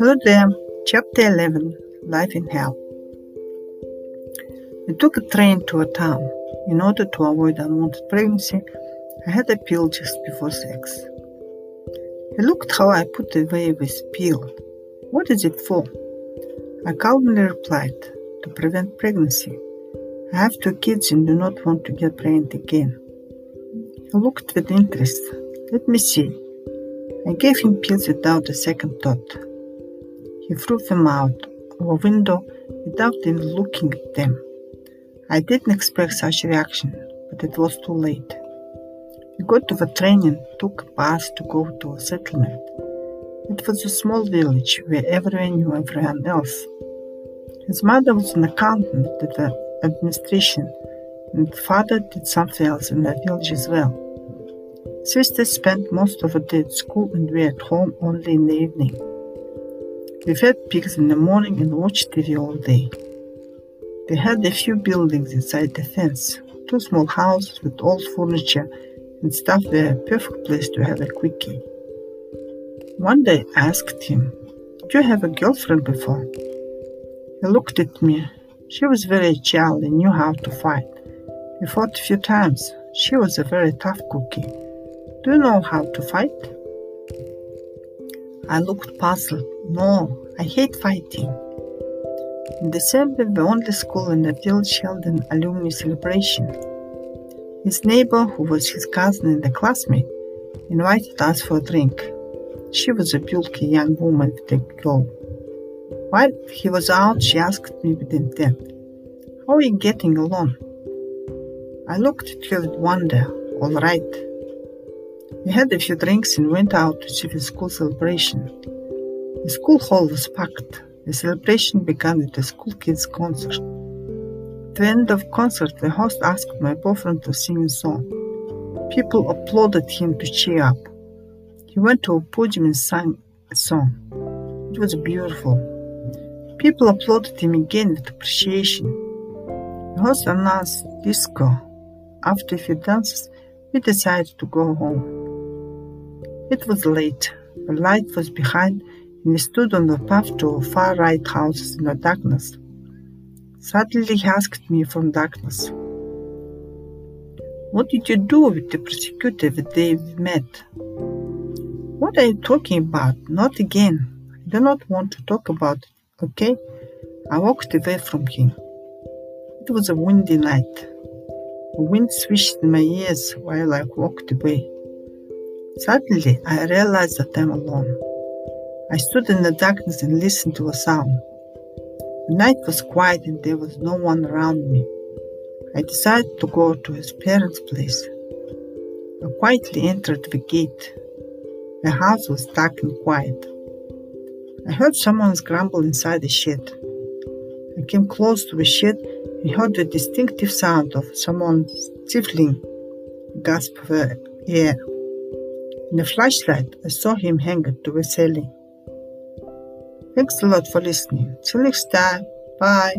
There, Chapter 11 Life in Hell. I took a train to a town. In order to avoid unwanted pregnancy, I had a pill just before sex. He looked how I put away this pill. What is it for? I calmly replied, to prevent pregnancy. I have two kids and do not want to get pregnant again. He looked with interest. Let me see. I gave him pills without a second thought. He threw them out of a window without even looking at them. I didn't expect such a reaction, but it was too late. We got to the train and took a bus to go to a settlement. It was a small village where everyone knew everyone else. His mother was an accountant at the administration, and father did something else in the village as well. Sisters spent most of the day at school and were at home only in the evening. We fed pigs in the morning and watched TV all day. They had a few buildings inside the fence, two small houses with old furniture and stuff were a perfect place to have a quickie. One day I asked him, Did you have a girlfriend before? He looked at me. She was very child and knew how to fight. We fought a few times. She was a very tough cookie. Do you know how to fight? I looked puzzled. No, I hate fighting. In December, the only school in the village held an alumni celebration. His neighbor, who was his cousin and a classmate, invited us for a drink. She was a bulky young woman with a girl. While he was out, she asked me with intent, How are you getting along? I looked at her with wonder. All right. We had a few drinks and went out to see the school celebration. The school hall was packed. The celebration began with a school kids concert. At the end of concert, the host asked my boyfriend to sing a song. People applauded him to cheer up. He went to a podium and sang a song. It was beautiful. People applauded him again with appreciation. The host announced disco. After a few dances, we decided to go home. It was late. The light was behind and we stood on the path to far right houses in the darkness. Suddenly he asked me from darkness, What did you do with the prosecutor the day we met? What are you talking about? Not again. I do not want to talk about it, okay? I walked away from him. It was a windy night. The wind swished in my ears while I walked away. Suddenly, I realized that I'm alone. I stood in the darkness and listened to a sound. The night was quiet and there was no one around me. I decided to go to his parents' place. I quietly entered the gate. The house was dark and quiet. I heard someone scramble inside the shed. I came close to the shed and heard the distinctive sound of someone stifling gasp for air. In the flashlight, I saw him hang to the ceiling. Thanks a lot for listening. Till next time. Bye.